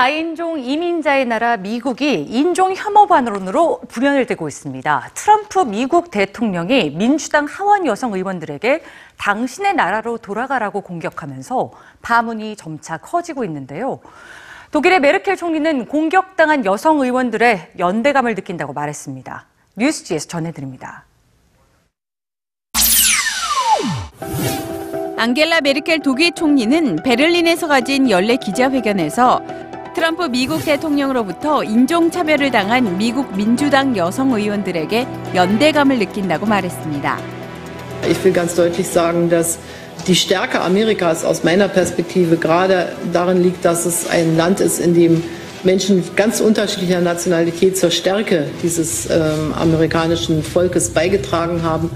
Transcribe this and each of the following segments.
다인종 이민자의 나라 미국이 인종 혐오 반론으로 불연을 떼고 있습니다. 트럼프 미국 대통령이 민주당 하원 여성 의원들에게 당신의 나라로 돌아가라고 공격하면서 파문이 점차 커지고 있는데요. 독일의 메르켈 총리는 공격당한 여성 의원들의 연대감을 느낀다고 말했습니다. 뉴스지에서 전해드립니다. 앙겔라 메르켈 독일 총리는 베를린에서 가진 연례 기자회견에서 트럼프 미국 대통령으로부터 인종차별을 당한 미국 민주당 여성 의원들에게 연대감을 느낀다고 말했습니다. Ich will ganz deutlich sagen, dass die Stärke Amerikas aus meiner Perspektive gerade darin liegt, dass es ein Land ist, in dem Menschen ganz unterschiedlicher Nationalität zur Stärke dieses ähm, amerikanischen Volkes beigetragen haben.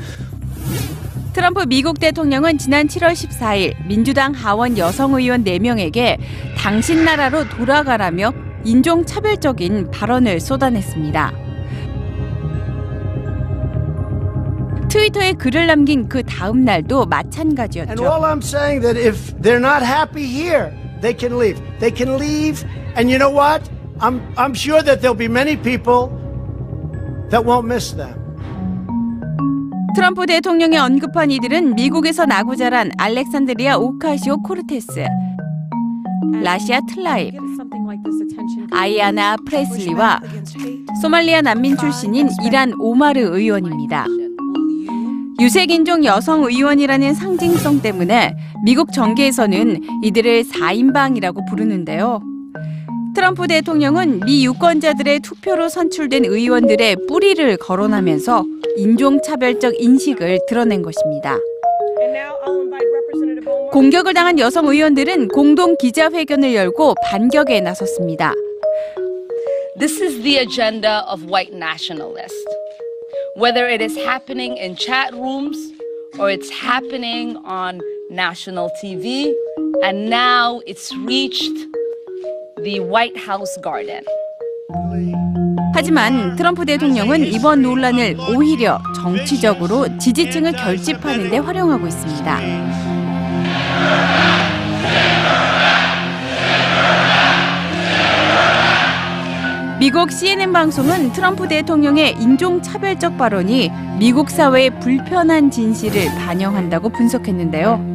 트럼프 미국 대통령은 지난 7월 14일 민주당 하원 여성 의원 4명에게 당신 나라로 돌아가라며 인종차별적인 발언을 쏟아냈습니다. 트위터에 글을 남긴 그 다음 날도 마찬가지였죠. 트럼프 대통령이 언급한 이들은 미국에서 나고 자란 알렉산드리아 오카시오 코르테스, 라시다 틀라입, 아이아나 프레슬리와 소말리아 난민 출신인 일한 오마르 의원입니다. 유색인종 여성 의원이라는 상징성 때문에 미국 정계에서는 이들을 4인방이라고 부르는데요. 트럼프 대통령은 미 유권자들의 투표로 선출된 의원들의 뿌리를 거론하면서 인종차별적 인식을 드러낸 것입니다. 공격을 당한 여성 의원들은 공동 기자회견을 열고 반격에 나섰습니다. This is the agenda of white nationalists. Whether it is happening in chat rooms or it's happening on national TV, and now it's reached the White House garden. 하지만 트럼프 대통령은 이번 논란을 오히려 정치적으로 지지층을 결집하는 데 활용하고 있습니다. 미국 CNN 방송은 트럼프 대통령의 인종차별적 발언이 미국 사회의 불편한 진실을 반영한다고 분석했는데요.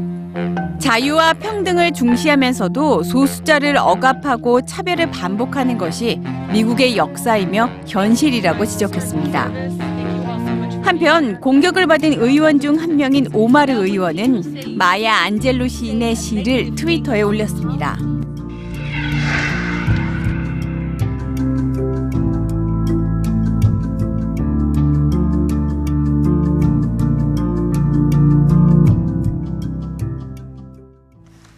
자유와 평등을 중시하면서도 소수자를 억압하고 차별을 반복하는 것이 미국의 역사이며 현실이라고 지적했습니다. 한편 공격을 받은 의원 중 한 명인 오마르 의원은 마야 안젤로 시인의 시를 트위터에 올렸습니다.